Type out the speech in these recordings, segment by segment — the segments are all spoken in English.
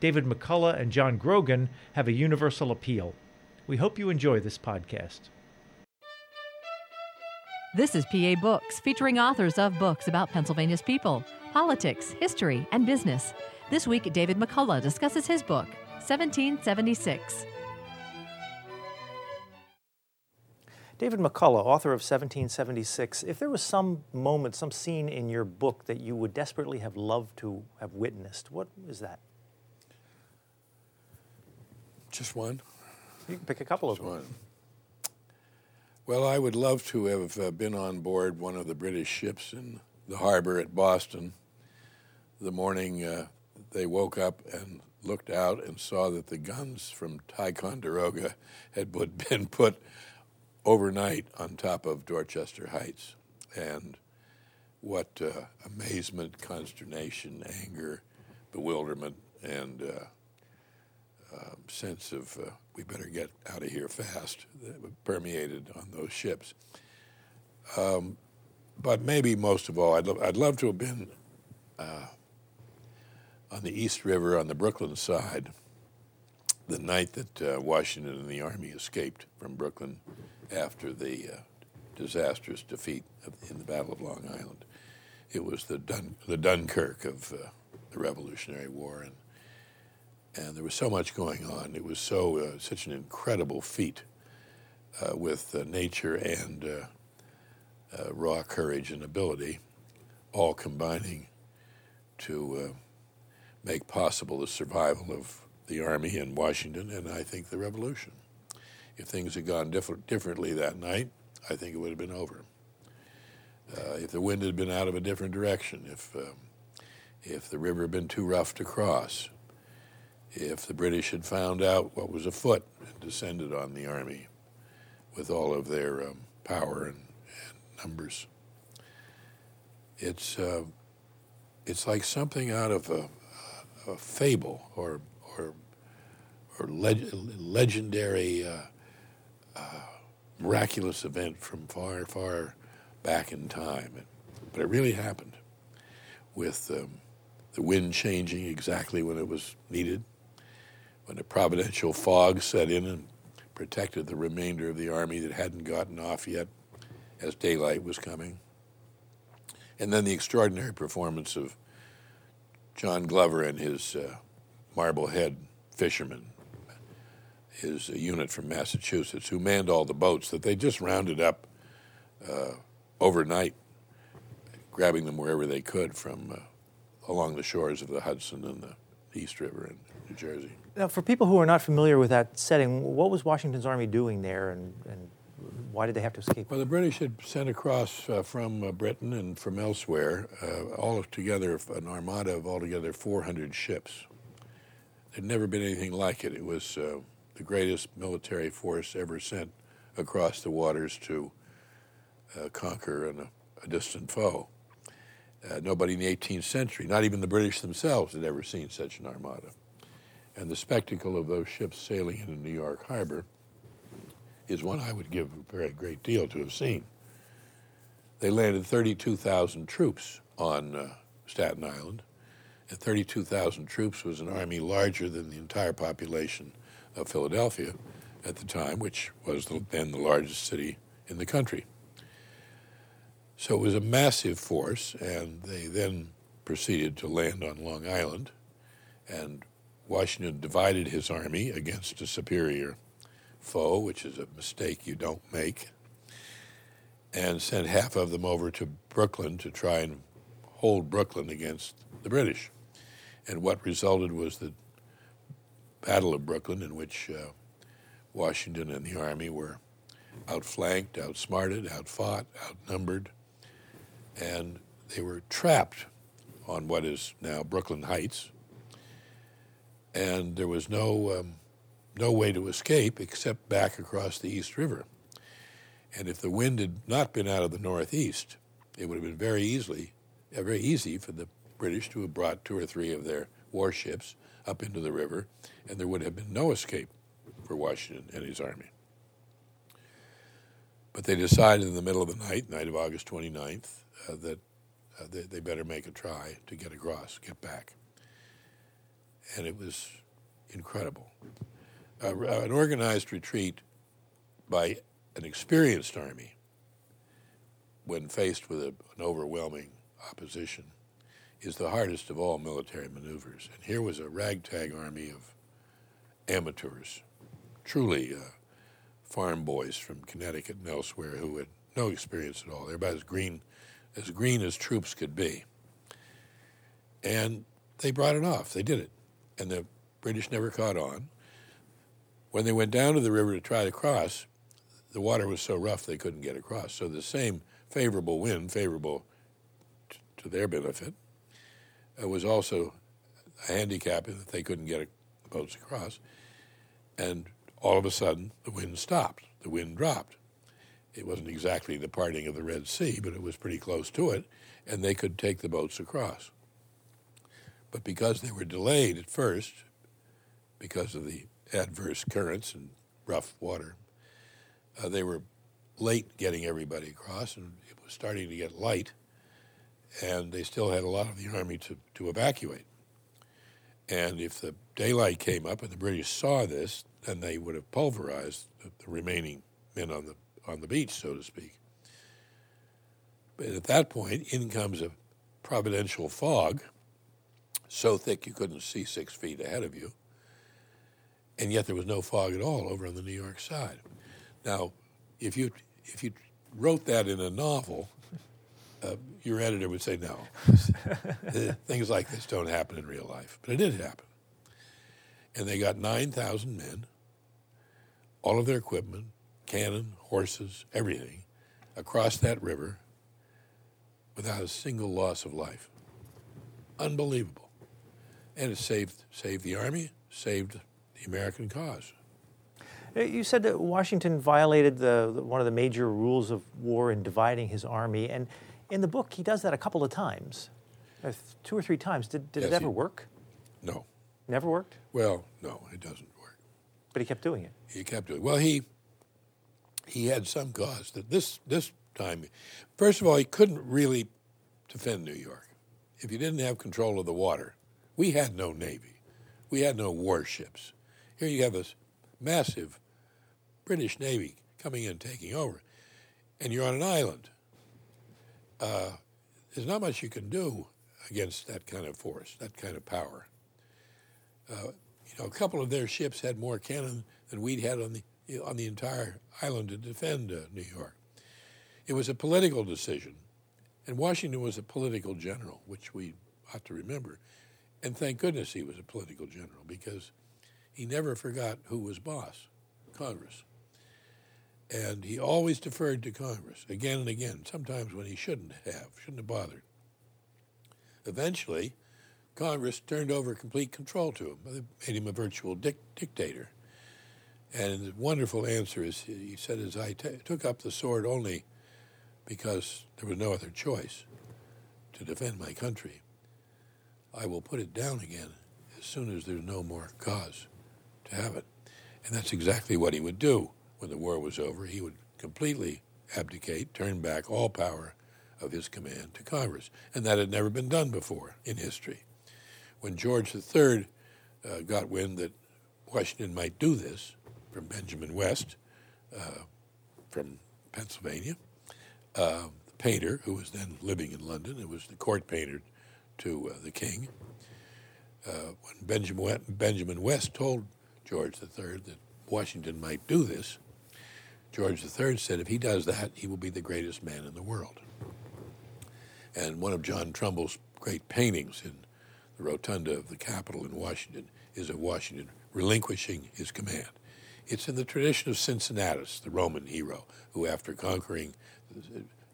David McCullough, and John Grogan have a universal appeal. We hope you enjoy this podcast. This is PA Books, featuring authors of books about Pennsylvania's people, politics, history, and business. This week, David McCullough discusses his book, 1776. David McCullough, author of 1776, if there was some moment, some scene in your book that you would desperately have loved to have witnessed, what is that? Just one? You can pick a couple Just of them. one. Well, I would love to have uh, been on board one of the British ships in the harbor at Boston the morning uh, they woke up and looked out and saw that the guns from Ticonderoga had been put overnight on top of Dorchester Heights. And what uh, amazement, consternation, anger, bewilderment, and uh, sense of uh, we better get out of here fast that permeated on those ships. Um, but maybe most of all, I'd, lo- I'd love to have been uh, on the East River on the Brooklyn side the night that uh, Washington and the Army escaped from Brooklyn after the uh, disastrous defeat of, in the Battle of Long Island. It was the, Dun- the Dunkirk of uh, the Revolutionary War, and and there was so much going on. It was so uh, such an incredible feat uh, with uh, nature and uh, uh, raw courage and ability, all combining to uh, make possible the survival of the army in Washington and I think the revolution. If things had gone different, differently that night, I think it would have been over. If the wind had been out of a different direction, if um, if the river had been too rough to cross, if the British had found out what was afoot and descended on the army with all of their um, power and, and, numbers. It's uh, it's like something out of a, a fable or or or leg- legendary uh, uh, miraculous event from far far back in time, but it really happened with um, the wind changing exactly when it was needed when the providential fog set in and protected the remainder of the army that hadn't gotten off yet as daylight was coming. And then the extraordinary performance of John Glover and his uh, Marblehead fishermen, his uh, unit from Massachusetts, who manned all the boats that they just rounded up uh, overnight, grabbing them wherever they could from uh, along the shores of the Hudson and the East River in New Jersey. Now, for people who are not familiar with that setting, what was Washington's army doing there, and, and why did they have to escape? Well, the British had sent across uh, from uh, Britain and from elsewhere, uh, all together, an armada of altogether 400 ships. There'd never been anything like it. It was uh, the greatest military force ever sent across the waters to uh, conquer an, a distant foe. Uh, nobody in the 18th century, not even the British themselves, had ever seen such an armada. And the spectacle of those ships sailing into New York Harbor is one I would give a very great deal to have seen. They landed 32,000 troops on uh, Staten Island, and 32,000 troops was an army larger than the entire population of Philadelphia at the time, which was the, then the largest city in the country. So it was a massive force, and they then proceeded to land on Long Island, and Washington divided his army against a superior foe, which is a mistake you don't make, and sent half of them over to Brooklyn to try and hold Brooklyn against the British. And what resulted was the Battle of Brooklyn, in which uh, Washington and the army were outflanked, outsmarted, outfought, outnumbered, and they were trapped on what is now Brooklyn Heights. And there was no um, no way to escape except back across the East River. And if the wind had not been out of the northeast, it would have been very easily, uh, very easy for the British to have brought two or three of their warships up into the river, and there would have been no escape for Washington and his army. But they decided in the middle of the night, night of August 29th, uh, that uh, they, they, better make a try to get across, get back. And it was incredible. Uh, an organized retreat by an experienced army, when faced with a, an overwhelming opposition, is the hardest of all military maneuvers. And here was a ragtag army of amateurs, truly uh, farm boys from Connecticut and elsewhere who had no experience at all. They're about as green as green as troops could be. And they brought it off. They did it. And the British never caught on. When they went down to the river to try to cross, the water was so rough they couldn't get across. So the same favorable wind, favorable t- to their benefit, uh, was also a handicap in that they couldn't get the boats across. And all of a sudden, the wind stopped. The wind dropped. It wasn't exactly the parting of the Red Sea, but it was pretty close to it, and they could take the boats across. But because they were delayed at first, because of the adverse currents and rough water, uh, they were late getting everybody across, and it was starting to get light, and they still had a lot of the army to, to evacuate. And if the daylight came up and the British saw this, then they would have pulverized the, the remaining men on the on the beach, so to speak. But at that point, in comes a providential fog, so thick you couldn't see six feet ahead of you, and yet there was no fog at all over on the New York side. Now, if you if you wrote that in a novel, uh, your editor would say no. Things like this don't happen in real life, but it did happen. And they got nine thousand men, all of their equipment, cannon, horses, everything, across that river without a single loss of life. Unbelievable. And it saved saved the army, saved the American cause. Uh, you said that Washington violated the, the, one of the major rules of war in dividing his army, and in the book he does that a couple of times, uh, two or three times. Did, did yes, it ever he, work? No. Never worked. Well, no, it doesn't work. But he kept doing it. He kept doing. It. Well, he he had some cause that this this time, first of all, he couldn't really defend New York if you didn't have control of the water. We had no navy, we had no warships. Here you have this massive British Navy coming in, taking over, and you're on an island. Uh, there's not much you can do against that kind of force, that kind of power. Uh, you know, a couple of their ships had more cannon than we'd had on the on the entire island to defend uh, New York. It was a political decision, and Washington was a political general, which we ought to remember. And thank goodness he was a political general because he never forgot who was boss Congress. And he always deferred to Congress again and again, sometimes when he shouldn't have, shouldn't have bothered. Eventually, Congress turned over complete control to him. They made him a virtual dic- dictator. And his wonderful answer is he said, as I t- took up the sword only because there was no other choice to defend my country, I will put it down again as soon as there's no more cause to have it. And that's exactly what he would do when the war was over. He would completely abdicate, turn back all power of his command to Congress. And that had never been done before in history. When George III uh, got wind that Washington might do this from Benjamin West uh, from Pennsylvania, uh, the painter who was then living in London, it was the court painter to uh, the king. Uh, when Benjamin, Benjamin West told George III that Washington might do this, George III said if he does that, he will be the greatest man in the world. And one of John Trumbull's great paintings in the rotunda of the Capitol in Washington is of Washington relinquishing his command. It's in the tradition of Cincinnatus, the Roman hero, who, after conquering,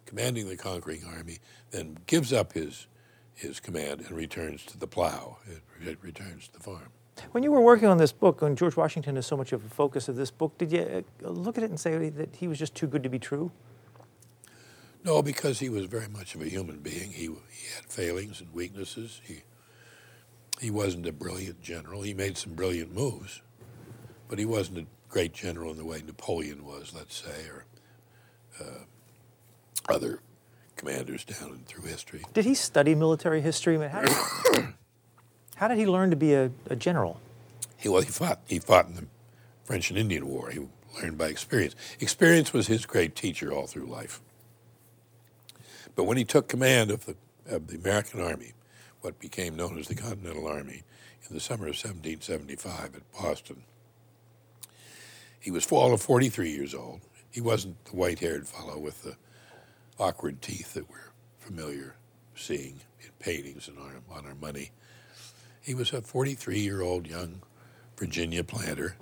commanding the conquering army, then gives up his his command and returns to the plow. It returns to the farm. When you were working on this book, when George Washington is so much of a focus of this book, did you uh, look at it and say that he was just too good to be true? No, because he was very much of a human being. He, he had failings and weaknesses. He, he wasn't a brilliant general. He made some brilliant moves, but he wasn't a great general in the way Napoleon was, let's say, or uh, other commanders down and through history. Did he study military history? I mean, how, did, how, did, he learn to be a, a, general? He well, he fought. He fought in the French and Indian War. He learned by experience. Experience was his great teacher all through life. But when he took command of the of the American Army, what became known as the Continental Army, in the summer of 1775 at Boston, he was all of 43 years old. He wasn't the white-haired fellow with the awkward teeth that we're familiar seeing in paintings and on, on our money. He was a 43 year old young Virginia planter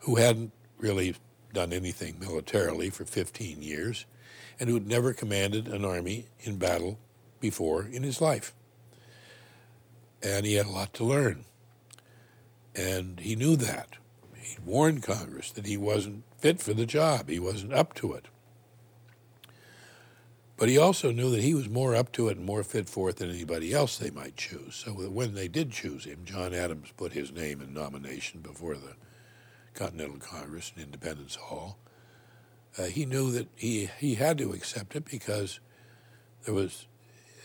who hadn't really done anything militarily for 15 years and who had never commanded an army in battle before in his life. And he had a lot to learn. And he knew that. He warned Congress that he wasn't fit for the job, he wasn't up to it. But he also knew that he was more up to it and more fit for it than anybody else they might choose. So when they did choose him, John Adams put his name in nomination before the Continental Congress in Independence Hall. Uh, he knew that he, he had to accept it because there was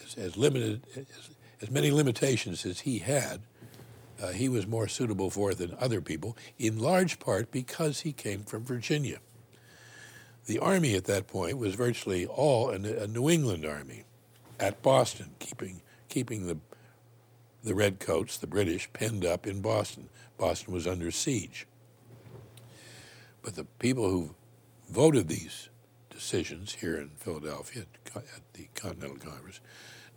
as, as limited as, as, many limitations as he had. Uh, he was more suitable for it than other people, in large part because he came from Virginia the army at that point was virtually all a, New England army at Boston, keeping keeping the the redcoats, the British, penned up in Boston. Boston was under siege. But the people who voted these decisions here in Philadelphia at the Continental Congress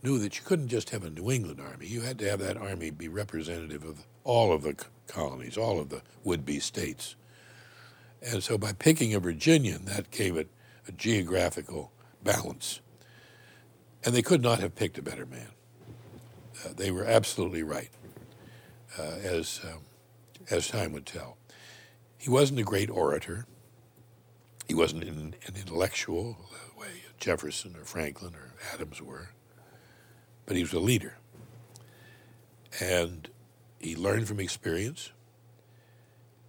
knew that you couldn't just have a New England army. You had to have that army be representative of all of the colonies, all of the would be states. And so by picking a Virginian, that gave it a geographical balance. And they could not have picked a better man. Uh, they were absolutely right, uh, as, um, as time would tell. He wasn't a great orator. He wasn't an, an intellectual the way Jefferson or Franklin or Adams were, but he was a leader. And he learned from experience.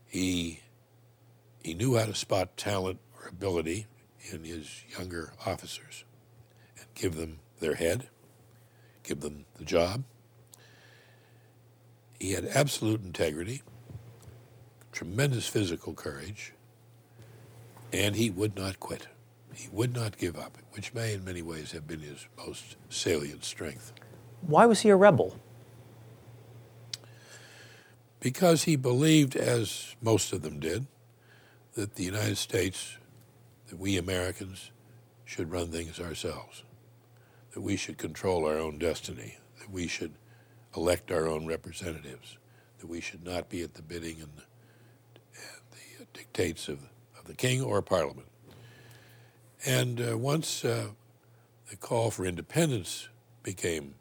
He knew how to spot talent or ability in his younger officers and give them their head, give them the job. He had absolute integrity, tremendous physical courage, and he would not quit. He would not give up, which may in many ways have been his most salient strength. Why was he a rebel? Because he believed, as most of them did, that the United States, that we Americans should run things ourselves, that we should control our own destiny, that we should elect our own representatives, that we should not be at the bidding and, and the dictates of, of the king or parliament. And uh, once uh, the call for independence became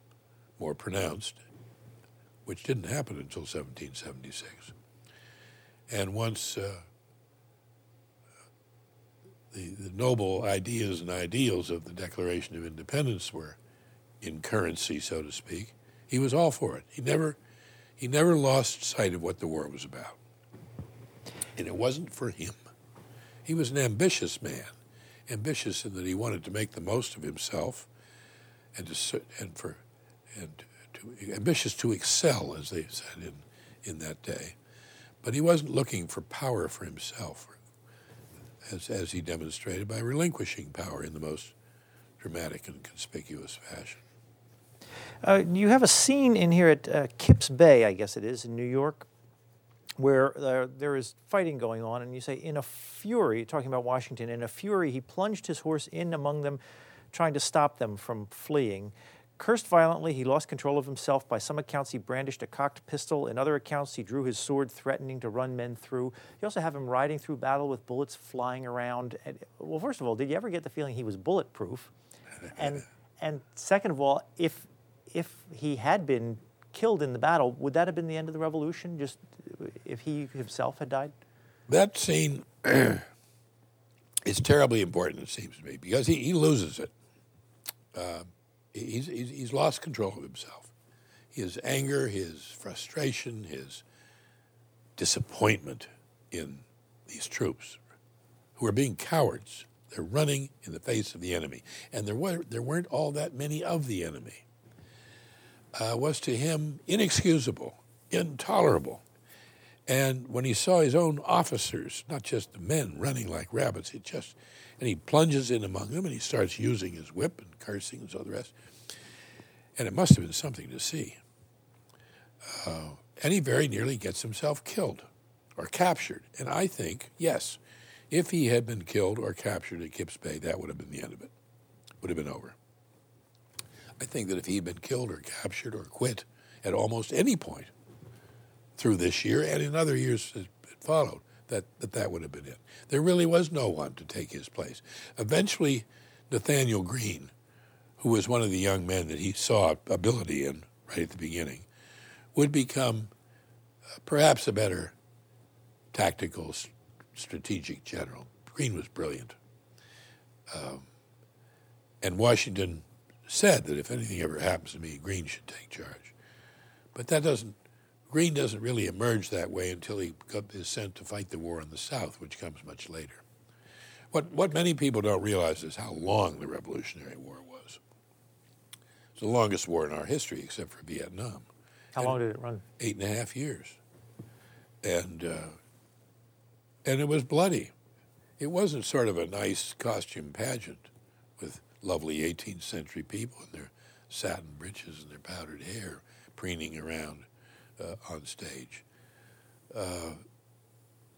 more pronounced, which didn't happen until 1776, and once uh, the, the noble ideas and ideals of the Declaration of Independence were in currency, so to speak, he was all for it. He never, he never lost sight of what the war was about. And it wasn't for him. He was an ambitious man, ambitious in that he wanted to make the most of himself, and to and for and to, ambitious to excel, as they said in in that day. But he wasn't looking for power for himself as, as he demonstrated by relinquishing power in the most dramatic and conspicuous fashion. Uh, you have a scene in here at uh, Kips Bay, I guess it is, in New York, where uh, there is fighting going on, and you say, in a fury, talking about Washington, in a fury, he plunged his horse in among them, trying to stop them from fleeing. Cursed violently, he lost control of himself. By some accounts, he brandished a cocked pistol. In other accounts, he drew his sword, threatening to run men through. You also have him riding through battle with bullets flying around. Well, first of all, did you ever get the feeling he was bulletproof? And and second of all, if if he had been killed in the battle, would that have been the end of the revolution? Just if he himself had died? That scene is terribly important, it seems to me, because he, he loses it. Uh, he's, he's, he's lost control of himself. His anger, his frustration, his disappointment in these troops who are being cowards. They're running in the face of the enemy. And there, were, there weren't all that many of the enemy. Uh, was to him inexcusable, intolerable. And when he saw his own officers, not just the men, running like rabbits, it just, and he plunges in among them and he starts using his whip and cursing and so the rest. And it must have been something to see. Uh, and he very nearly gets himself killed or captured. And I think, yes, if he had been killed or captured at Kips Bay, that would have been the end of it. Would have been over. I think that if he had been killed or captured or quit at almost any point through this year and in other years that followed, that, that that would have been it. There really was no one to take his place. Eventually, Nathaniel Greene, who was one of the young men that he saw ability in right at the beginning, would become uh, perhaps a better tactical, strategic general. Greene was brilliant. Um, and Washington said that if anything ever happens to me, Greene should take charge. But that doesn't, Greene doesn't really emerge that way until he is sent to fight the war in the South, which comes much later. What, what many people don't realize is how long the Revolutionary War was. It's the longest war in our history, except for Vietnam. How long did it run? Eight and a half years. And, uh, and it was bloody. It wasn't sort of a nice costume pageant with lovely 18th century people in their satin breeches and their powdered hair preening around on stage. Uh,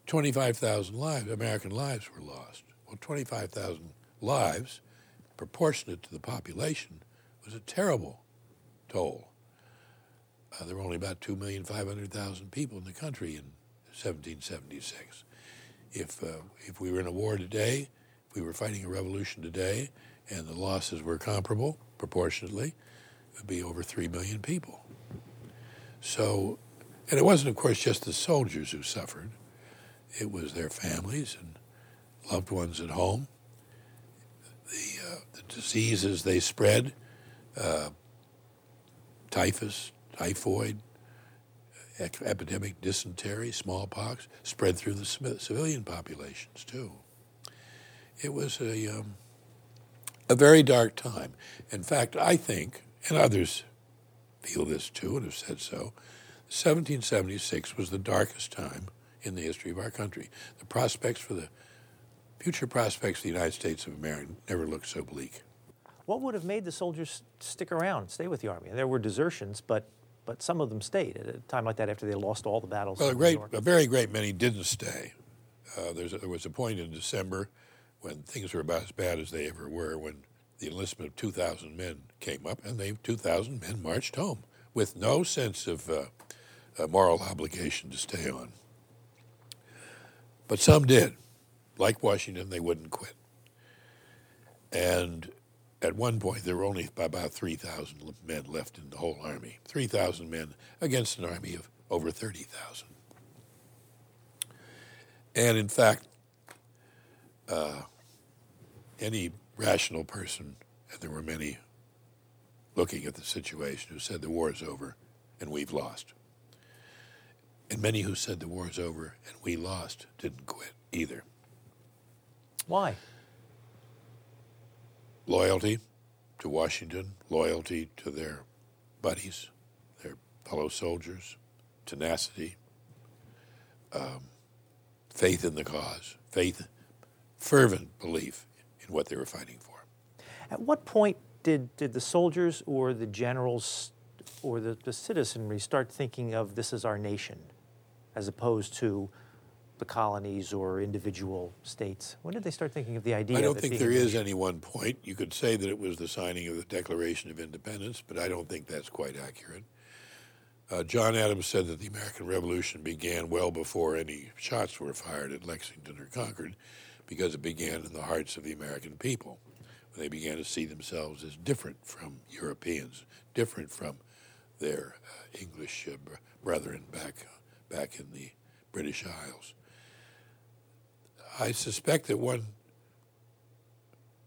25,000 lives, American lives were lost. Well, 25,000 lives, proportionate to the population, was a terrible toll. Uh, there were only about 2,500,000 people in the country in 1776. If, uh, if we were in a war today, if we were fighting a revolution today, and the losses were comparable proportionately, it would be over 3 million people. So, and it wasn't, of course, just the soldiers who suffered, it was their families and loved ones at home. The, uh, the diseases they spread, uh, typhus, typhoid, epidemic dysentery, smallpox, spread through the civilian populations too. It was a, um, a very dark time. In fact, I think, and others feel this too and have said so, 1776 was the darkest time in the history of our country. The prospects for the future prospects of the United States of America never looked so bleak. What would have made the soldiers stick around, stay with the army? There were desertions, but but some of them stayed at a time like that after they lost all the battles. Well, a great, a very great many didn't stay. Uh, a, there was a point in December when things were about as bad as they ever were, when the enlistment of 2,000 men came up, and they 2,000 men marched home with no sense of uh, moral obligation to stay on. But some did. Like Washington, they wouldn't quit. And at one point, there were only about 3,000 men left in the whole army. 3,000 men against an army of over 30,000. And in fact, uh, any rational person, and there were many looking at the situation, who said the war is over and we've lost. And many who said the war is over and we lost didn't quit either. Why? loyalty to Washington, loyalty to their buddies, their fellow soldiers, tenacity, um, faith in the cause, faith, fervent belief in what they were fighting for. At what point did, did the soldiers or the generals or the, the citizenry start thinking of this as our nation as opposed to the colonies or individual states? When did they start thinking of the idea? I don't think there is any one point. You could say that it was the signing of the Declaration of Independence, but I don't think that's quite accurate. Uh, John Adams said that the American Revolution began well before any shots were fired at Lexington or Concord because it began in the hearts of the American people. When they began to see themselves as different from Europeans, different from their uh, English uh, br- brethren back back in the British Isles. I suspect that one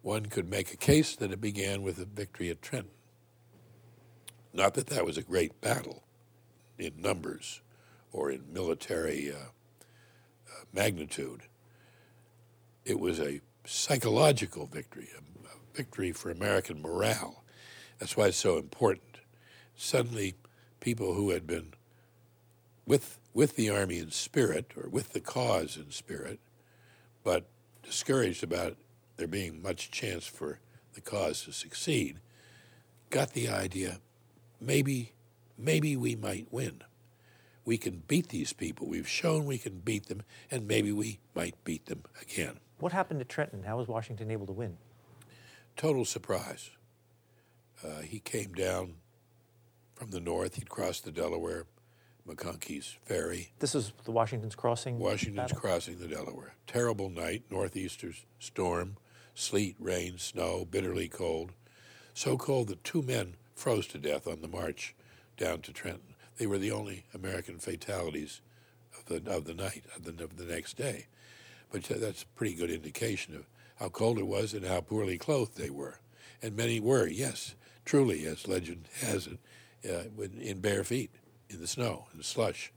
one could make a case that it began with the victory at Trenton. Not that that was a great battle in numbers or in military uh, uh, magnitude. It was a psychological victory, a, victory for American morale. That's why it's so important. Suddenly, people who had been with with the army in spirit or with the cause in spirit, but discouraged about there being much chance for the cause to succeed, got the idea maybe maybe we might win. We can beat these people. We've shown we can beat them, and maybe we might beat them again. What happened to Trenton? How was Washington able to win? Total surprise. Uh, he came down from the north. He'd crossed the Delaware, McConkey's Ferry. This is the Washington's Crossing. Washington's battle? crossing the Delaware. Terrible night, northeaster storm, sleet, rain, snow, bitterly cold. So cold that two men froze to death on the march down to Trenton. They were the only American fatalities of the of the night of the of the next day. But that's a pretty good indication of how cold it was and how poorly clothed they were. And many were, yes, truly, as legend has it, uh, in bare feet in the snow in the slush.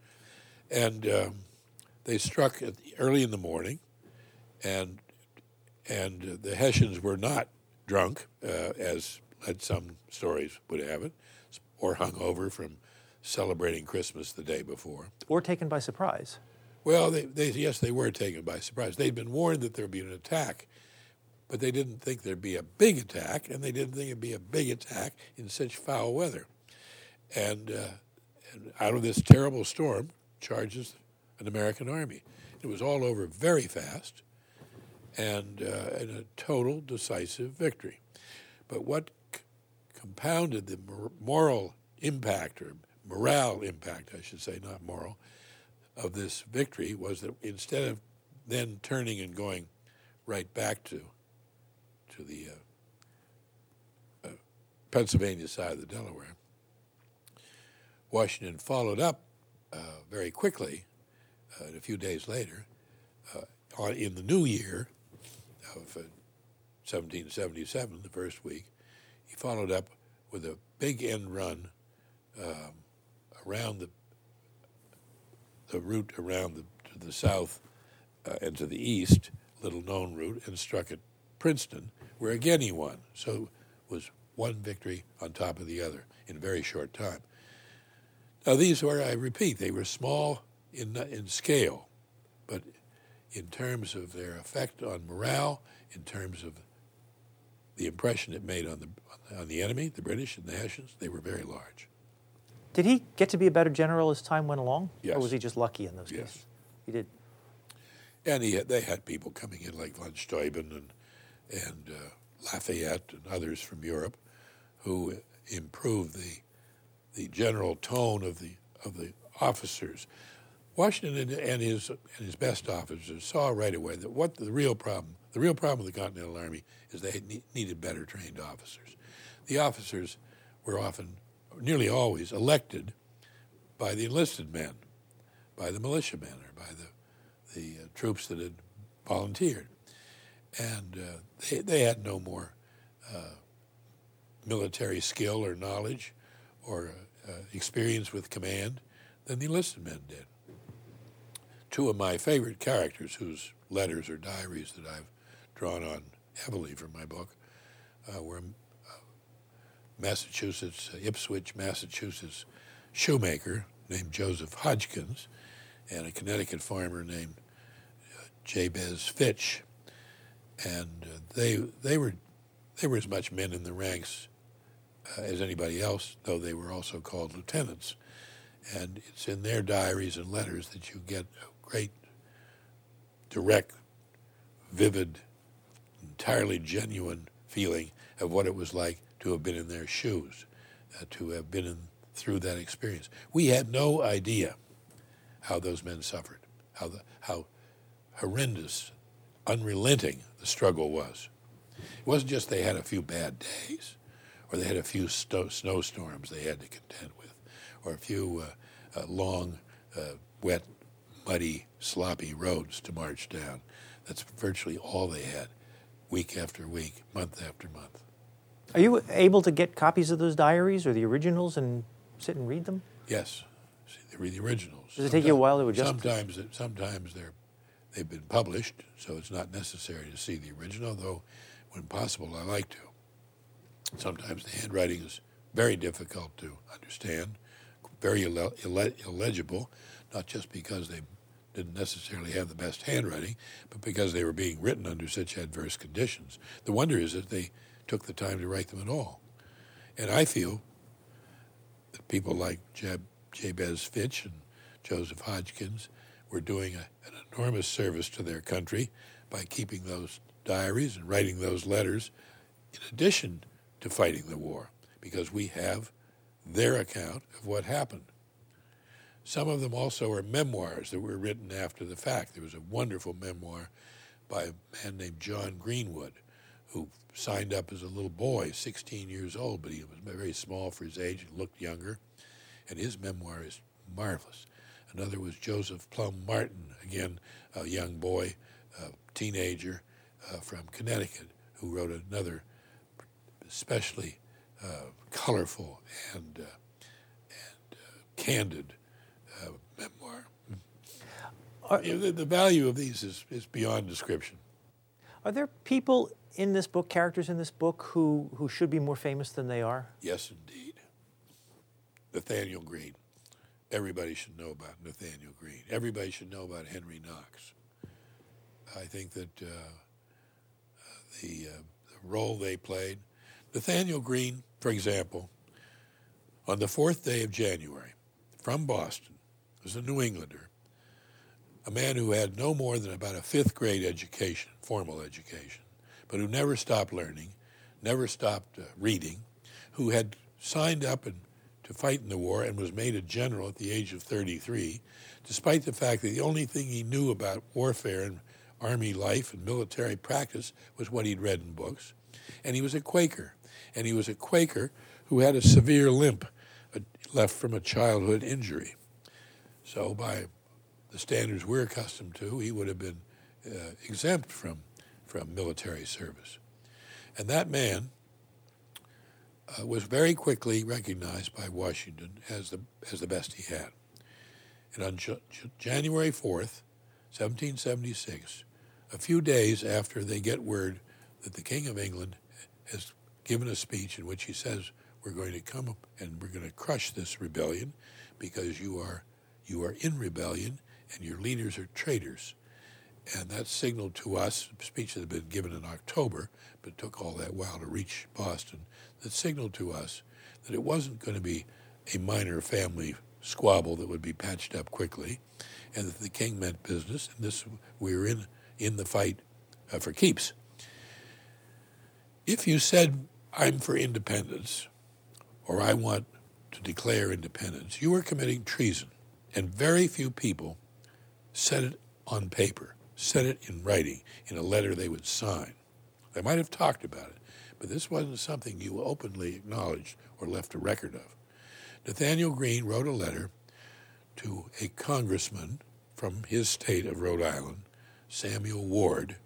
And um, they struck the, early in the morning, and and the Hessians were not drunk, uh, as some stories would have it, or hungover from celebrating Christmas the day before. Or taken by surprise. Well, they, they, yes, they were taken by surprise. They'd been warned that there would be an attack, but they didn't think there'd be a big attack, and they didn't think it'd be a big attack in such foul weather. And, uh, and out of this terrible storm charges an American army. It was all over very fast, and, uh, and a total decisive victory. But what c- compounded the mor- moral impact, or morale impact, I should say, not moral, of this victory was that instead of then turning and going right back to to the uh, uh, Pennsylvania side of the Delaware, Washington followed up uh, very quickly, uh, a few days later, uh, on, in the new year of uh, 1777, the first week, he followed up with a big end run um, around the the route around the, to the south uh, and to the east, little known route, and struck at Princeton, where again he won. So it was one victory on top of the other in a very short time. Now these were, I repeat, they were small in in scale, but in terms of their effect on morale, in terms of the impression it made on the on the enemy, the British and the Hessians, they were very large. Did he get to be a better general as time went along? Yes. Or was he just lucky in those Yes. cases? He did. And he had, they had people coming in like von Steuben and and uh, Lafayette and others from Europe, who improved the the general tone of the of the officers. Washington and, his and his best officers saw right away that what the real problem the real problem with the Continental Army is they ne- needed better trained officers. The officers were often, nearly always, elected by the enlisted men, by the militiamen, or by the the uh, troops that had volunteered, and uh, they they had no more uh, military skill or knowledge or uh, experience with command than the enlisted men did. Two of my favorite characters, whose letters or diaries that I've drawn on heavily for my book, uh, were Massachusetts, uh, Ipswich, Massachusetts shoemaker named Joseph Hodgkins, and a Connecticut farmer named uh, Jabez Fitch, and uh, they they were they were as much men in the ranks uh, as anybody else, though they were also called lieutenants. And it's in their diaries and letters that you get a great, direct, vivid, entirely genuine feeling of what it was like to have been in their shoes, uh, to have been in, through that experience. We had no idea how those men suffered, how, the, how horrendous, unrelenting the struggle was. It wasn't just they had a few bad days or they had a few sto- snowstorms they had to contend with. or a few uh, uh, long, uh, wet, muddy, sloppy roads to march down. That's virtually all they had, week after week, month after month. Are you able to get copies of those diaries or the originals and sit and read them? Yes, See, they read the originals. Does it take you a while to adjust? Sometimes, it- sometimes they're they've been published, so it's not necessary to see the original. Though, when possible, I like to. Sometimes the handwriting is very difficult to understand, very ille- illegible, not just because they didn't necessarily have the best handwriting, but because they were being written under such adverse conditions. The wonder is that they took the time to write them at all. And I feel that people like Jeb, Jabez Fitch and Joseph Hodgkins were doing a, an enormous service to their country by keeping those diaries and writing those letters in addition to fighting the war, because we have their account of what happened. Some of them also are memoirs that were written after the fact. There was a wonderful memoir by a man named John Greenwood, who signed up as a little boy, 16 years old, but he was very small for his age and looked younger. And his memoir is marvelous. Another was Joseph Plum Martin, again, a young boy, a teenager uh, from Connecticut, who wrote another especially uh, colorful and, uh, and uh, candid uh, memoir. Are- the, the value of these is, is beyond description. Are there people in this book, characters in this book, who, who should be more famous than they are? Yes, indeed. Nathaniel Greene. Everybody should know about Nathaniel Greene. Everybody should know about Henry Knox. I think that uh, the, uh, the role they played. Nathaniel Greene, for example, on the fourth day of January, from Boston, was a New Englander, a man who had no more than about a fifth grade education, formal education, but who never stopped learning, never stopped uh, reading, who had signed up and to fight in the war and was made a general at the age of 33, despite the fact that the only thing he knew about warfare and army life and military practice was what he'd read in books. And he was a Quaker. And he was a Quaker who had a severe limp uh, left from a childhood injury. So, by the standards we're accustomed to, he would have been uh, exempt from, from military service. And that man uh, was very quickly recognized by Washington as the, as the best he had. And on J- J- January 4th, 1776, a few days after they get word that the King of England has given a speech in which he says, We're going to come and we're going to crush this rebellion because you are, you are in rebellion and your leaders are traitors. And that signaled to us, speech that had been given in October, but took all that while to reach Boston, that signaled to us that it wasn't going to be a minor family squabble that would be patched up quickly, and that the king meant business, and this we were in in the fight uh, for keeps. If you said, "I'm for independence," or "I want to declare independence," you were committing treason, and very few people said it on paper, said it in writing, in a letter they would sign. They might have talked about it, but this wasn't something you openly acknowledged or left a record of. Nathaniel Greene wrote a letter to a congressman from his state of Rhode Island, Samuel Ward,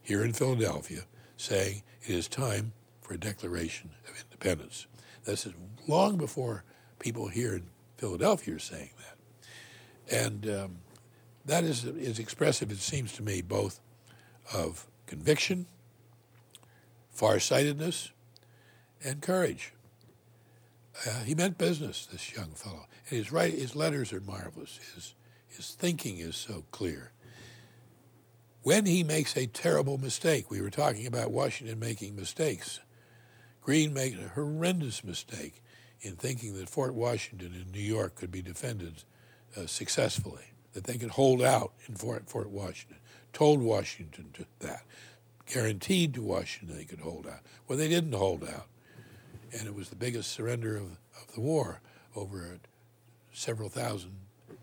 here in Philadelphia, saying it is time for a declaration of independence. This is long before people here in Philadelphia are saying that. And um, that is, is expressive, it seems to me, both of conviction, farsightedness, and courage. Uh, he meant business, this young fellow. And his, write, his letters are marvelous. His, his thinking is so clear. When he makes a terrible mistake, we were talking about Washington making mistakes. Greene makes a horrendous mistake in thinking that Fort Washington in New York could be defended uh, successfully, that they could hold out in Fort, Fort Washington. Told Washington to that, guaranteed to Washington they could hold out. Well, they didn't hold out and it was the biggest surrender of, of the war. Over several thousand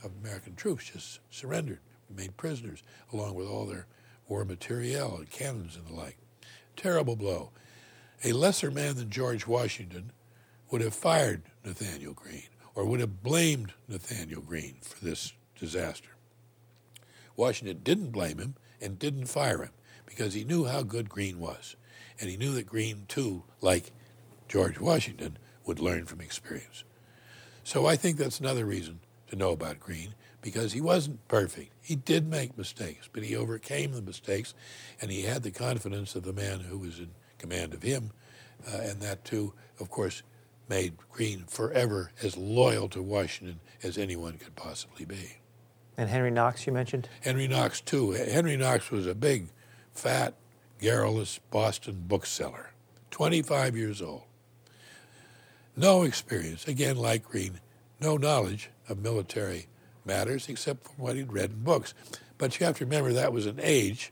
of American troops just surrendered, made prisoners, along with all their war materiel and cannons and the like. Terrible blow. A lesser man than George Washington would have fired Nathaniel Greene or would have blamed Nathaniel Greene for this disaster. Washington didn't blame him and didn't fire him because he knew how good Greene was. And he knew that Greene, too, like George Washington, would learn from experience. So I think that's another reason to know about Greene because he wasn't perfect. He did make mistakes, but he overcame the mistakes and he had the confidence of the man who was in command of him. Uh, and that, too, of course, made Greene forever as loyal to Washington as anyone could possibly be. And Henry Knox, you mentioned? Henry Knox, too. Henry Knox was a big, fat, garrulous Boston bookseller, 25 years old. No experience, again, like Greene, no knowledge of military matters except from what he'd read in books. But you have to remember that was an age,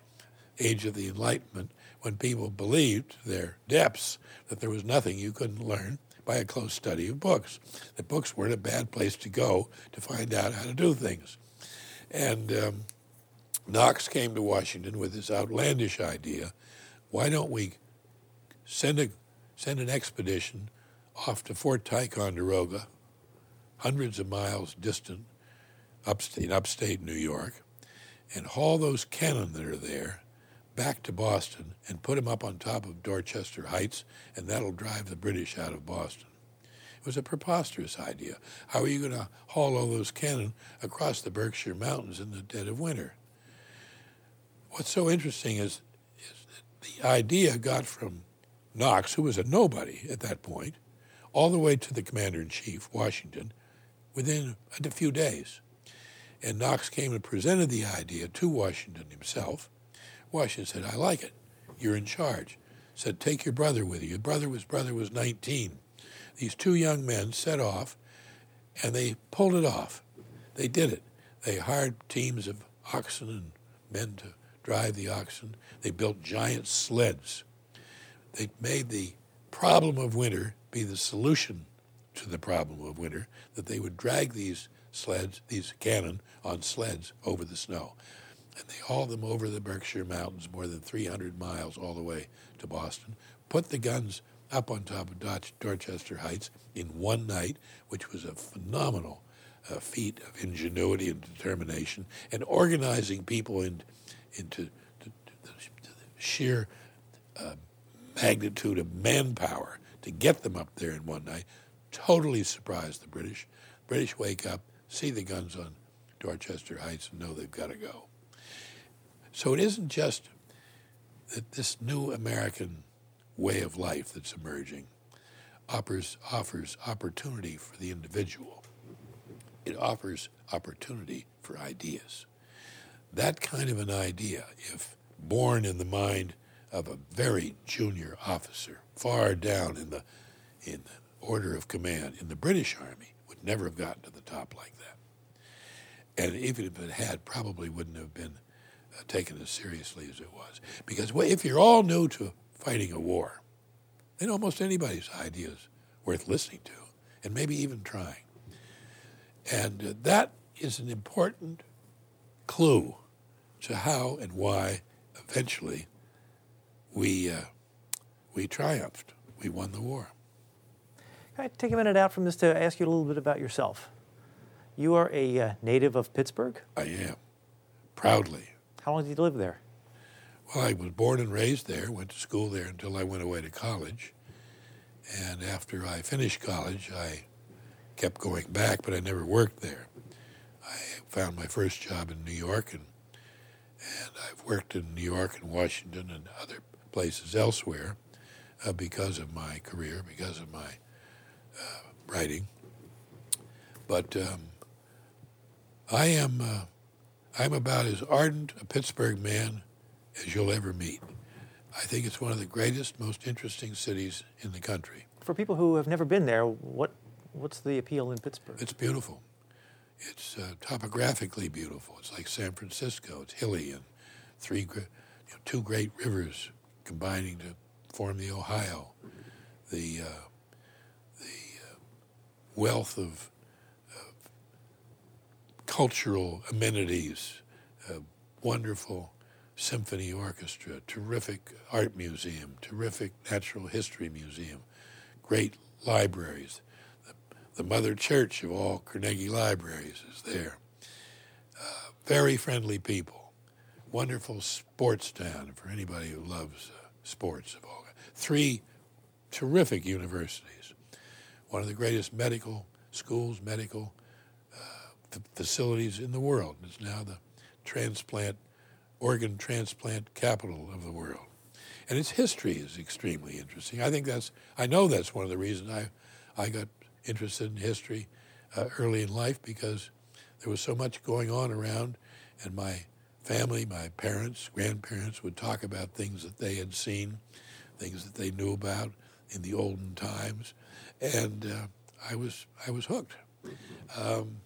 age of the Enlightenment, when people believed their depths that there was nothing you couldn't learn by a close study of books. That books weren't a bad place to go to find out how to do things. And um, Knox came to Washington with this outlandish idea why don't we send, a, send an expedition off to Fort Ticonderoga, hundreds of miles distant upstate, in upstate New York, and haul those cannon that are there back to Boston and put them up on top of Dorchester Heights, and that'll drive the British out of Boston. Was a preposterous idea. How are you going to haul all those cannon across the Berkshire Mountains in the dead of winter? What's so interesting is, is that the idea got from Knox, who was a nobody at that point, all the way to the commander in chief, Washington, within a few days. And Knox came and presented the idea to Washington himself. Washington said, I like it. You're in charge. Said, take your brother with you. Your brother was brother was 19. These two young men set off, and they pulled it off. They did it. They hired teams of oxen and men to drive the oxen. They built giant sleds. They made the problem of winter be the solution to the problem of winter, that they would drag these sleds, these cannon, on sleds over the snow. And they hauled them over the Berkshire Mountains, more than 300 miles all the way to Boston, put the guns up on top of Dorchester Heights in one night, which was a phenomenal uh, feat of ingenuity and determination, and organizing people in, into the, the, the sheer uh, magnitude of manpower to get them up there in one night totally surprised the British. British wake up, see the guns on Dorchester Heights, and know they've got to go. So it isn't just that this new American way of life that's emerging offers, offers opportunity for the individual. It offers opportunity for ideas. That kind of an idea, if born in the mind of a very junior officer, far down in the, in the order of command in the British Army, would never have gotten to the top like that. And even if it had, probably wouldn't have been uh, taken as seriously as it was. Because if you're all new to fighting a war, then almost anybody's idea is worth listening to and maybe even trying. And uh, that is an important clue to how and why eventually we, uh, we triumphed. We won the war. Can I take a minute out from this to ask you a little bit about yourself? You are a uh, native of Pittsburgh? I am, proudly. How long did you live there? Well, I was born and raised there, went to school there until I went away to college. And after I finished college, I kept going back, but I never worked there. I found my first job in New York, and, and I've worked in New York and Washington and other places elsewhere uh, because of my career, because of my uh, writing. But um, I am uh, I'm about as ardent a Pittsburgh man as you'll ever meet. I think it's one of the greatest, most interesting cities in the country. For people who have never been there, what what's the appeal in Pittsburgh? It's beautiful. It's uh, topographically beautiful. It's like San Francisco. It's hilly and three, you know, two great rivers combining to form the Ohio. The uh, the uh, wealth of, of, cultural amenities, wonderful symphony orchestra, terrific art museum, terrific natural history museum, great libraries, the, the mother church of all Carnegie libraries is there. Uh, very friendly people. Wonderful sports town for anybody who loves uh, sports of all. Three terrific universities. One of the greatest medical schools, medical uh, facilities in the world. It's now the transplant, organ transplant capital of the world. And its history is extremely interesting. I think that's, I know that's one of the reasons I, I got interested in history uh, early in life because there was so much going on around, and my family, my parents, grandparents would talk about things that they had seen, things that they knew about in the olden times, and uh, I was I was hooked. Um,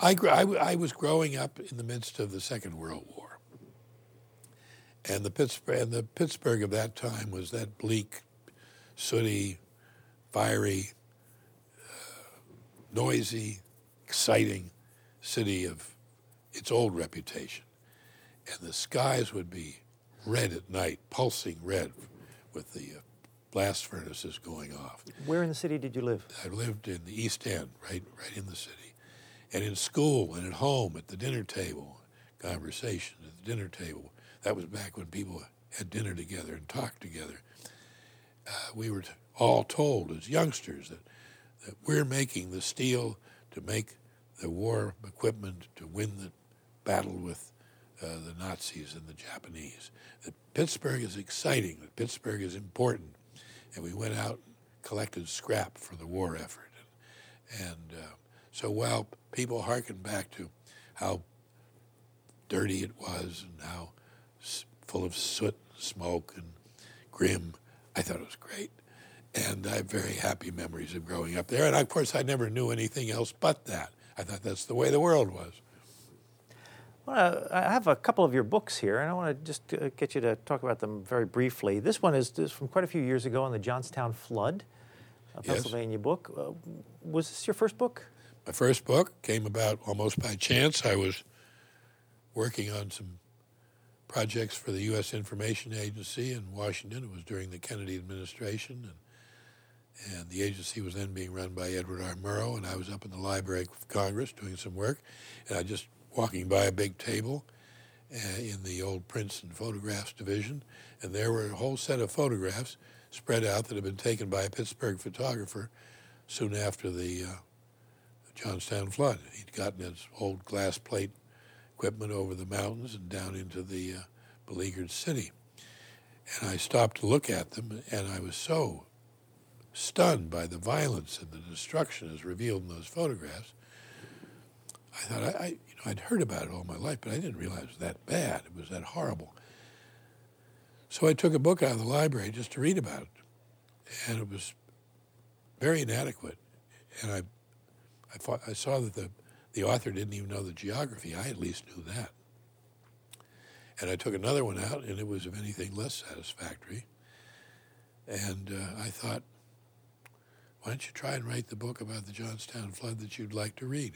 I, I, I was growing up in the midst of the Second World War, and the Pittsburgh and the Pittsburgh of that time was that bleak, sooty, fiery, uh, noisy, exciting city of its old reputation. And the skies would be red at night, pulsing red with the uh, blast furnaces going off. Where in the city did you live? I lived in the East End, right, right in the city. And in school and at home, at the dinner table, conversations at the dinner table. That was back when people had dinner together and talked together. Uh, we were all told as youngsters that, that we're making the steel to make the war equipment to win the battle with uh, the Nazis and the Japanese. That Pittsburgh is exciting, that Pittsburgh is important. And we went out and collected scrap for the war effort. And, and uh, so while people hearken back to how dirty it was and how full of soot, and smoke, and grim, I thought it was great. And I have very happy memories of growing up there. And of course, I never knew anything else but that. I thought that's the way the world was. Well, I have a couple of your books here, and I want to just uh, get you to talk about them very briefly. This one is, is from quite a few years ago on the Johnstown flood, a Pennsylvania yes. book. Uh, was this your first book? My first book came about almost by chance. I was working on some projects for the U.S. Information Agency in Washington. It was during the Kennedy administration, and, and the agency was then being run by Edward R. Murrow, and I was up in the Library of Congress doing some work, and I just walking by a big table uh, in the old prints and photographs division, and there were a whole set of photographs spread out that had been taken by a Pittsburgh photographer soon after the uh, Johnstown flood. He'd gotten his old glass plate equipment over the mountains and down into the uh, beleaguered city. And I stopped to look at them, and I was so stunned by the violence and the destruction as revealed in those photographs. I thought I, I, you know, I'd heard about it all my life, but I didn't realize it was that bad. It was that horrible. So I took a book out of the library just to read about it, and it was very inadequate. And I, I, thought, I saw that the the author didn't even know the geography. I at least knew that. And I took another one out, and it was, if anything, less satisfactory. And uh, I thought, why don't you try and write the book about the Johnstown flood that you'd like to read?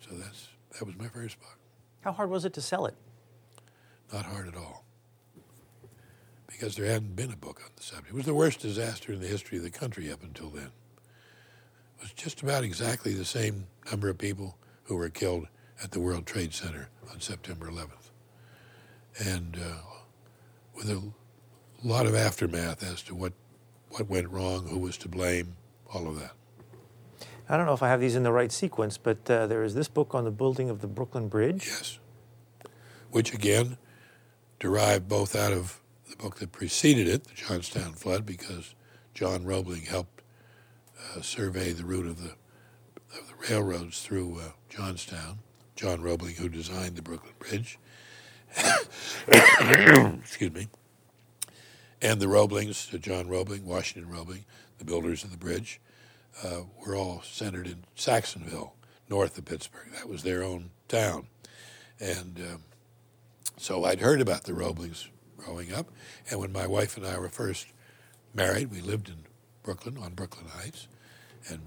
So that's that was my first book. How hard was it to sell it? Not hard at all. Because there hadn't been a book on the subject. It was the worst disaster in the history of the country up until then was just about exactly the same number of people who were killed at the World Trade Center on September 11th. And uh, with a lot of aftermath as to what, what went wrong, who was to blame, all of that. I don't know if I have these in the right sequence, but uh, there is this book on the building of the Brooklyn Bridge. Yes. Which again derived both out of the book that preceded it, the Johnstown Flood, because John Roebling helped uh, survey the route of the, of the railroads through uh, Johnstown. John Roebling, who designed the Brooklyn Bridge. Excuse me. And the Roeblings, John Roebling, Washington Roebling, the builders of the bridge, uh, were all centered in Saxonville, north of Pittsburgh. That was their own town. And um, so I'd heard about the Roeblings growing up. And when my wife and I were first married, we lived in Brooklyn, on Brooklyn Heights and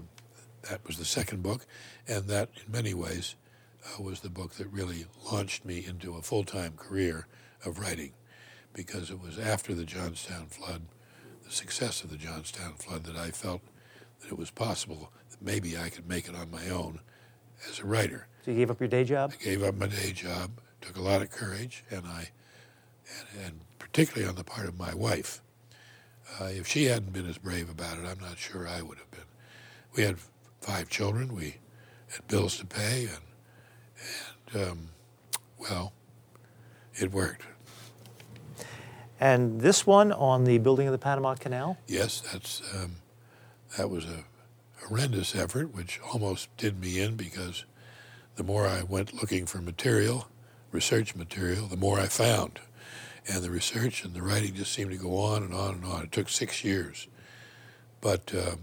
that was the second book, and that in many ways uh, was the book that really launched me into a full-time career of writing, because it was after the Johnstown flood, the success of the Johnstown flood, that I felt that it was possible that maybe I could make it on my own as a writer. So you gave up your day job? I gave up my day job. Took a lot of courage, and I, and, and particularly on the part of my wife. Uh, if she hadn't been as brave about it, I'm not sure I would have. We had five children. We had bills to pay, and and um, well, it worked. And this one on the building of the Panama Canal? Yes, that's um, that was a horrendous effort, which almost did me in because the more I went looking for material, research material, the more I found. And the research and the writing just seemed to go on and on and on. It took six years. But um,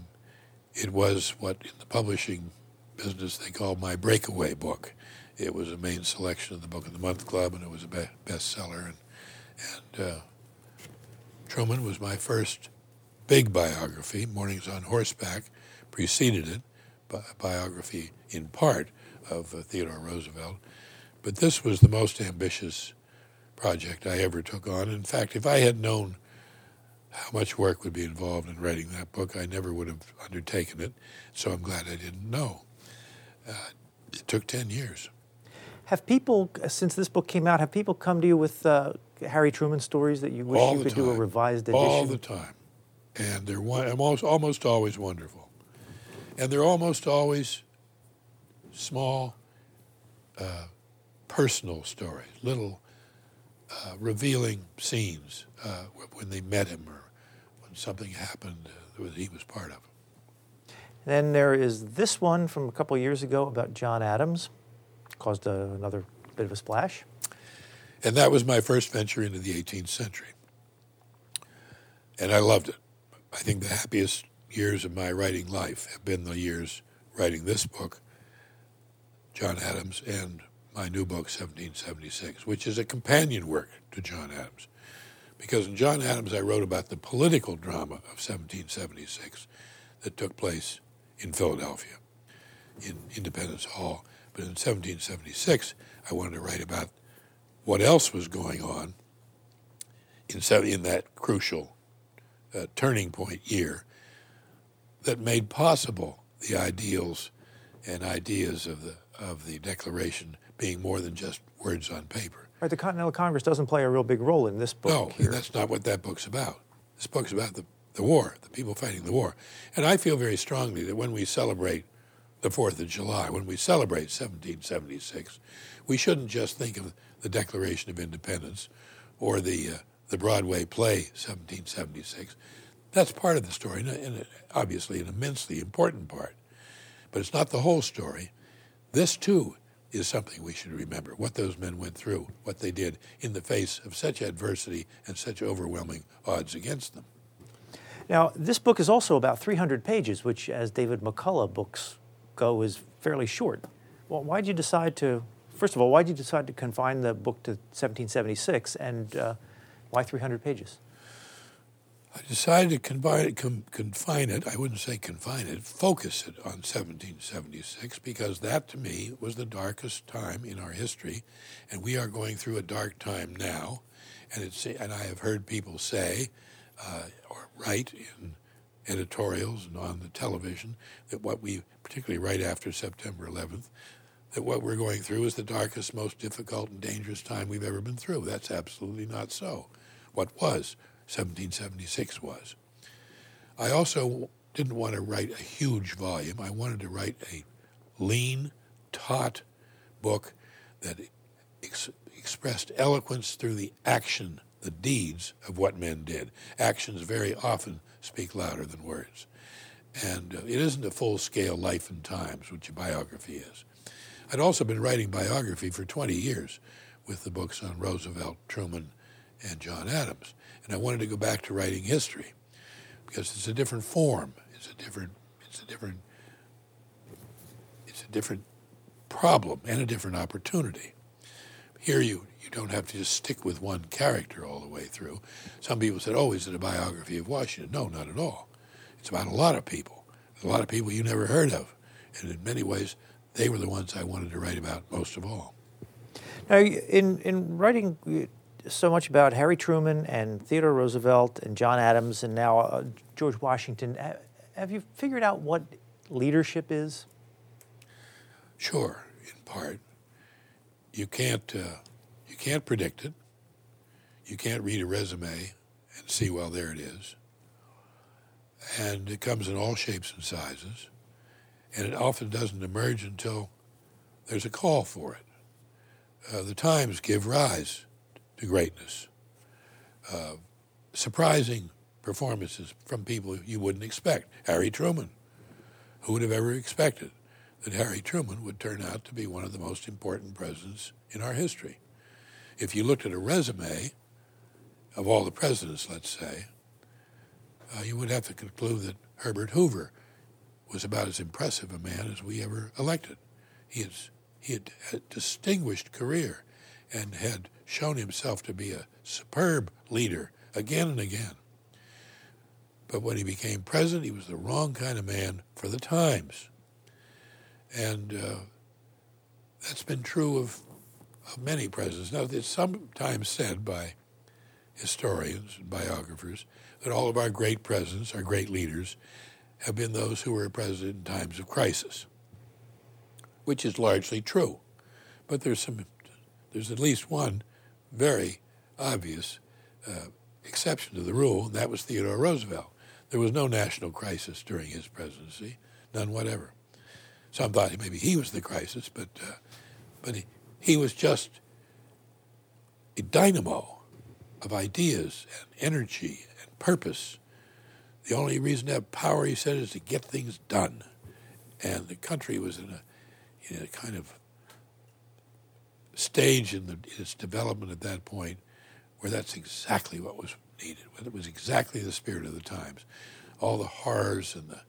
it was what in the publishing business they call my breakaway book. It was a main selection of the Book of the Month Club, and it was a be- bestseller. And, and uh, Truman was my first big biography. Mornings on Horseback preceded it, bi- biography in part of uh, Theodore Roosevelt. But this was the most ambitious project I ever took on. In fact, if I had known how much work would be involved in writing that book, I never would have undertaken it. So I'm glad I didn't know. Uh, it took 10 years. Have people, since this book came out, have people come to you with uh, Harry Truman stories that you wish All you could do a revised edition? All the time. And they're one, almost, almost always wonderful. And they're almost always small, uh, personal stories, little uh, revealing scenes uh, when they met him or something happened that he was part of. Then there is this one from a couple of years ago about John Adams, caused a, another bit of a splash. And that was my first venture into the 18th century. And I loved it. I think the happiest years of my writing life have been the years writing this book, John Adams, and my new book, 1776, which is a companion work to John Adams. Because in John Adams, I wrote about the political drama of 1776 that took place in Philadelphia, in Independence Hall. But in 1776, I wanted to write about what else was going on in, in that crucial uh, turning point year that made possible the ideals and ideas of the of the Declaration being more than just words on paper. Right, the Continental Congress doesn't play a real big role in this book No, here. that's not what that book's about. This book's about the, the war, the people fighting the war. And I feel very strongly that when we celebrate the 4th of July, when we celebrate 1776, we shouldn't just think of the Declaration of Independence or the, uh, the Broadway play 1776. That's part of the story, and, and obviously an immensely important part. But it's not the whole story. This, too, is something we should remember what those men went through, what they did in the face of such adversity and such overwhelming odds against them. Now, this book is also about 300 pages, which, as David McCullough books go, is fairly short. Well, why did you decide to, first of all, why did you decide to confine the book to 1776, and uh, why 300 pages? I decided to confine it, com- confine it, I wouldn't say confine it, focus it on 1776 because that to me was the darkest time in our history, and we are going through a dark time now. And, it's, and I have heard people say uh, or write in editorials and on the television that what we, particularly right after September 11th, that what we're going through is the darkest, most difficult, and dangerous time we've ever been through. That's absolutely not so. What was 1776 was. I also didn't want to write a huge volume. I wanted to write a lean, taut book that ex- expressed eloquence through the action, the deeds of what men did. Actions very often speak louder than words. And uh, it isn't a full scale life and times, which a biography is. I'd also been writing biography for 20 years with the books on Roosevelt, Truman, and John Adams. And I wanted to go back to writing history because it's a different form. It's a different, it's a different, it's a different problem and a different opportunity. Here you, you don't have to just stick with one character all the way through. Some people said, oh, is it a biography of Washington? No, not at all. It's about a lot of people, a lot of people you never heard of. And in many ways, they were the ones I wanted to write about most of all. Now, in, in writing so much about Harry Truman and Theodore Roosevelt and John Adams and now uh, George Washington, have you figured out what leadership is? Sure, in part. You can't uh, you can't predict it. You can't read a resume and see well there it is. And it comes in all shapes and sizes, and it often doesn't emerge until there's a call for it. Uh, the times give rise to greatness. Uh, surprising performances from people you wouldn't expect. Harry Truman. Who would have ever expected that Harry Truman would turn out to be one of the most important presidents in our history? If you looked at a resume of all the presidents, let's say, uh, you would have to conclude that Herbert Hoover was about as impressive a man as we ever elected. He had, he had a distinguished career and had shown himself to be a superb leader again and again. But when he became president, he was the wrong kind of man for the times. And uh, that's been true of, of many presidents. Now, it's sometimes said by historians and biographers that all of our great presidents, our great leaders, have been those who were president in times of crisis, which is largely true. But there's some, there's at least one very obvious uh, exception to the rule, and that was Theodore Roosevelt. There was no national crisis during his presidency, none whatever. Some thought maybe he was the crisis, but uh, but he, he was just a dynamo of ideas and energy and purpose. The only reason to have power, he said, is to get things done. And the country was in a, in a kind of stage in, the, its development at that point where that's exactly what was needed. It was exactly the spirit of the times. All the horrors and the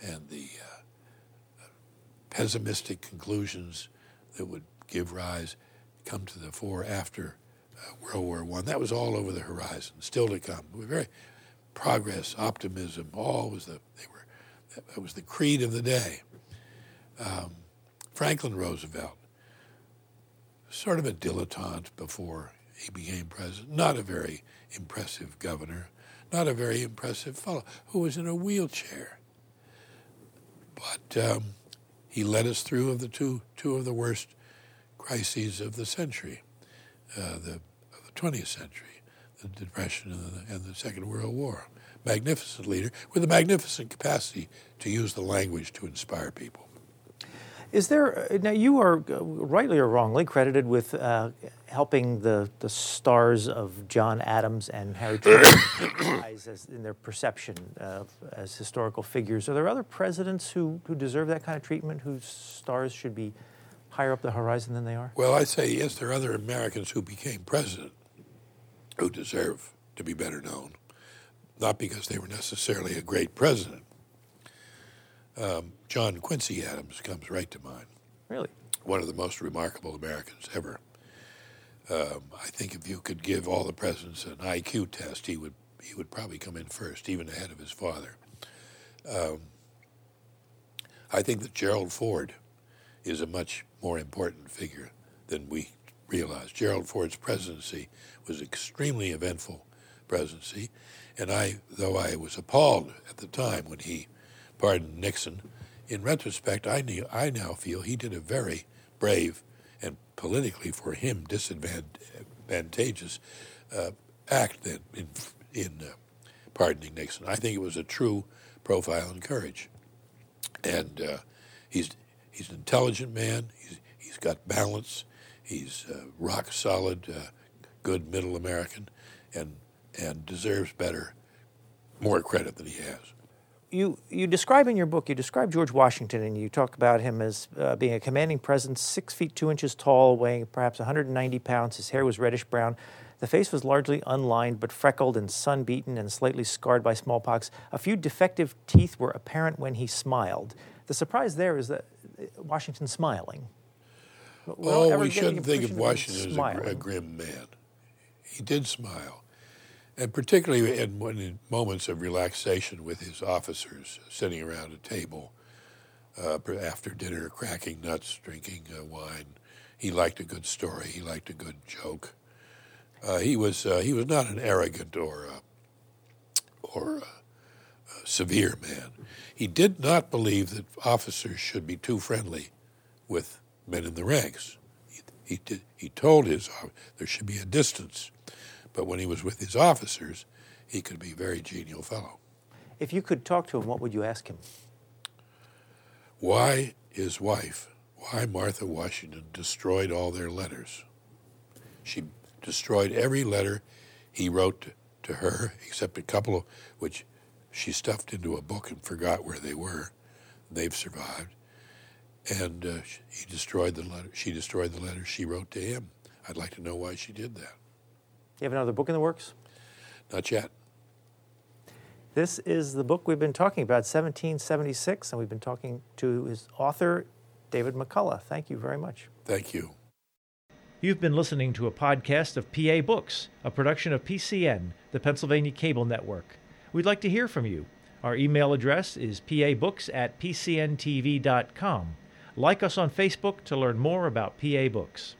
and the uh, pessimistic conclusions that would give rise come to the fore after uh, World War One. That was all over the horizon, still to come. We very progress, optimism, all was the they were that was the creed of the day. Um, Franklin Roosevelt, sort of a dilettante before he became president, not a very impressive governor, not a very impressive fellow, who was in a wheelchair. But um, he led us through of the two, two of the worst crises of the century, uh, the, of the 20th century, the Depression and the, and the Second World War. Magnificent leader with a magnificent capacity to use the language to inspire people. Is there now? You are rightly or wrongly credited with uh, helping the, the stars of John Adams and Harry Truman rise as in their perception of, as historical figures. Are there other presidents who, who deserve that kind of treatment, whose stars should be higher up the horizon than they are? Well, I say yes. There are other Americans who became president who deserve to be better known, not because they were necessarily a great president. Um, John Quincy Adams comes right to mind. Really? One of the most remarkable Americans ever. Um, I think if you could give all the presidents an IQ test, he would he would probably come in first, even ahead of his father. Um, I think that Gerald Ford is a much more important figure than we realize. Gerald Ford's presidency was extremely eventful presidency, and I, though I was appalled at the time when he pardoned Nixon, in retrospect, I, knew, I now feel he did a very brave and politically for him disadvantageous uh, act in, in, in uh, pardoning Nixon. I think it was a true profile in courage. And uh, he's, he's an intelligent man, he's, he's got balance, he's rock solid, uh, good middle American, and, and deserves better, more credit than he has you, you describe in your book, you describe George Washington and you talk about him as uh, being a commanding presence, six feet two inches tall, weighing perhaps 190 pounds. His hair was reddish brown. The face was largely unlined but freckled and sun-beaten and slightly scarred by smallpox. A few defective teeth were apparent when he smiled. The surprise there is that uh, Washington's smiling. oh, we shouldn't think of Washington as a, a grim man. He did smile and particularly in, in, moments of relaxation with his officers, sitting around a table uh, after dinner, cracking nuts, drinking uh, wine. He liked a good story. He liked a good joke. Uh, he was uh, he was not an arrogant or uh, or uh, severe man. He did not believe that officers should be too friendly with men in the ranks. He, he, did, he told his officers there should be a distance, but when he was with his officers, he could be a very genial fellow. If you could talk to him, what would you ask him? Why his wife, why Martha Washington destroyed all their letters. She destroyed every letter he wrote to, her, except a couple of which she stuffed into a book and forgot where they were. They've survived. And uh, he destroyed the letter. She destroyed the letter she wrote to him. I'd like to know why she did that. You have another book in the works? Not yet. This is the book we've been talking about, 1776, and we've been talking to his author, David McCullough. Thank you very much. Thank you. You've been listening to a podcast of PA Books, a production of PCN, the Pennsylvania Cable Network. We'd like to hear from you. Our email address is pabooks at pcntv.com. Like us on Facebook to learn more about PA Books.